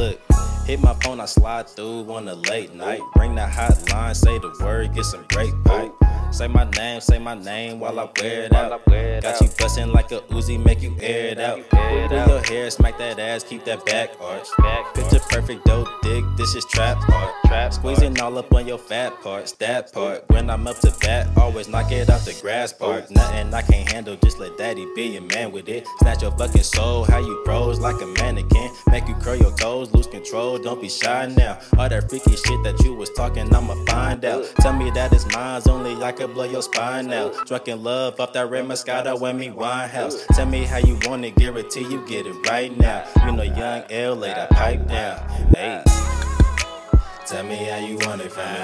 Look, hit my phone, I slide through on a late night. Ring the hotline, say the word, get some great pipe. Say my name, say my name while I wear it out. Got you bustin' like a Uzi, make you air it out. Pull your hair, smack that ass, keep that back arch. Picture perfect dope dick, this is trap art. Trap squeezing all up on your fat parts, that part. When I'm up to bat, always knock it off the grass part. Nothing I can't handle, just let daddy be a man with it. Snatch your fucking soul, how you pros like a mannequin. Make you curl your toes, lose control, don't be shy now. All that freaky shit that you was talking, I'ma find out. Tell me that it's mine's only I could blow your spine out. Drunk in love off that red Moscato and me Winehouse. Tell me how you want it, guarantee you get it right now. You know, young L lay that pipe down. Hey. Tell me how you want it from me.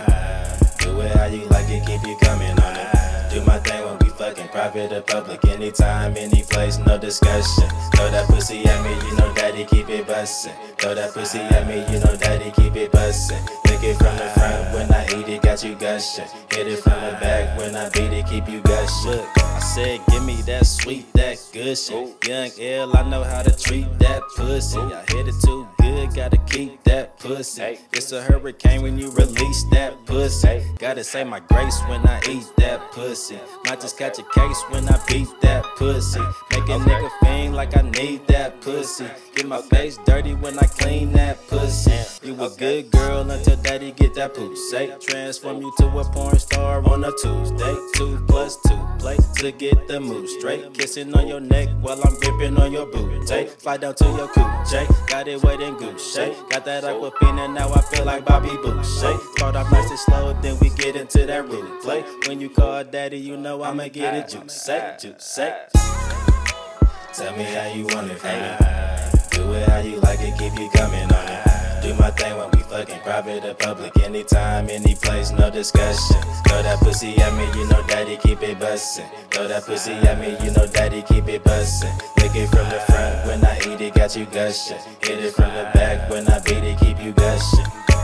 Do it how you like it, keep you coming on it. Do my thing when we fucking private or public. Anytime, any place, no discussion. Throw that pussy at me, you know daddy keep it bustin'. Throw that pussy at me, you know daddy keep it bustin'. Lick it from the front when I eat it, got you gushing. Hit it from the back when I beat it, keep you gushing. I said, give me that sweet, that good shit. Young L, I know how to treat that pussy. I hit it too good, gotta keep that pussy. It's a hurricane when you release that pussy. Gotta say my grace when I eat that pussy. Might just catch a case when I beat that pussy. Make a nigga fiend like I need that pussy. Get my face dirty when I clean that pussy. You a good girl until daddy get that pussy. Transform you to a porn star on a Tuesday. Two plus two play to get the move straight. Kissing on your neck while I'm gripping on your booty. Fly down to your coochie. Got it wet in goose. Got that aquafina, and now I feel like Bobby Boucher. Start off nice and slow, then we get into that rude play. When you call daddy, you know I'ma get it juice, juice. Tell me how you want it, fam. Do it how you like it, keep you coming on it. Do my thing when we fucking private or public. Anytime, any place, no discussion. Throw that pussy at me, you know daddy keep it bussin'. Throw that pussy at me, you know daddy keep it bussin'. Lick it from the front got you gushing. Hit it from the back when I beat it, keep you gushing.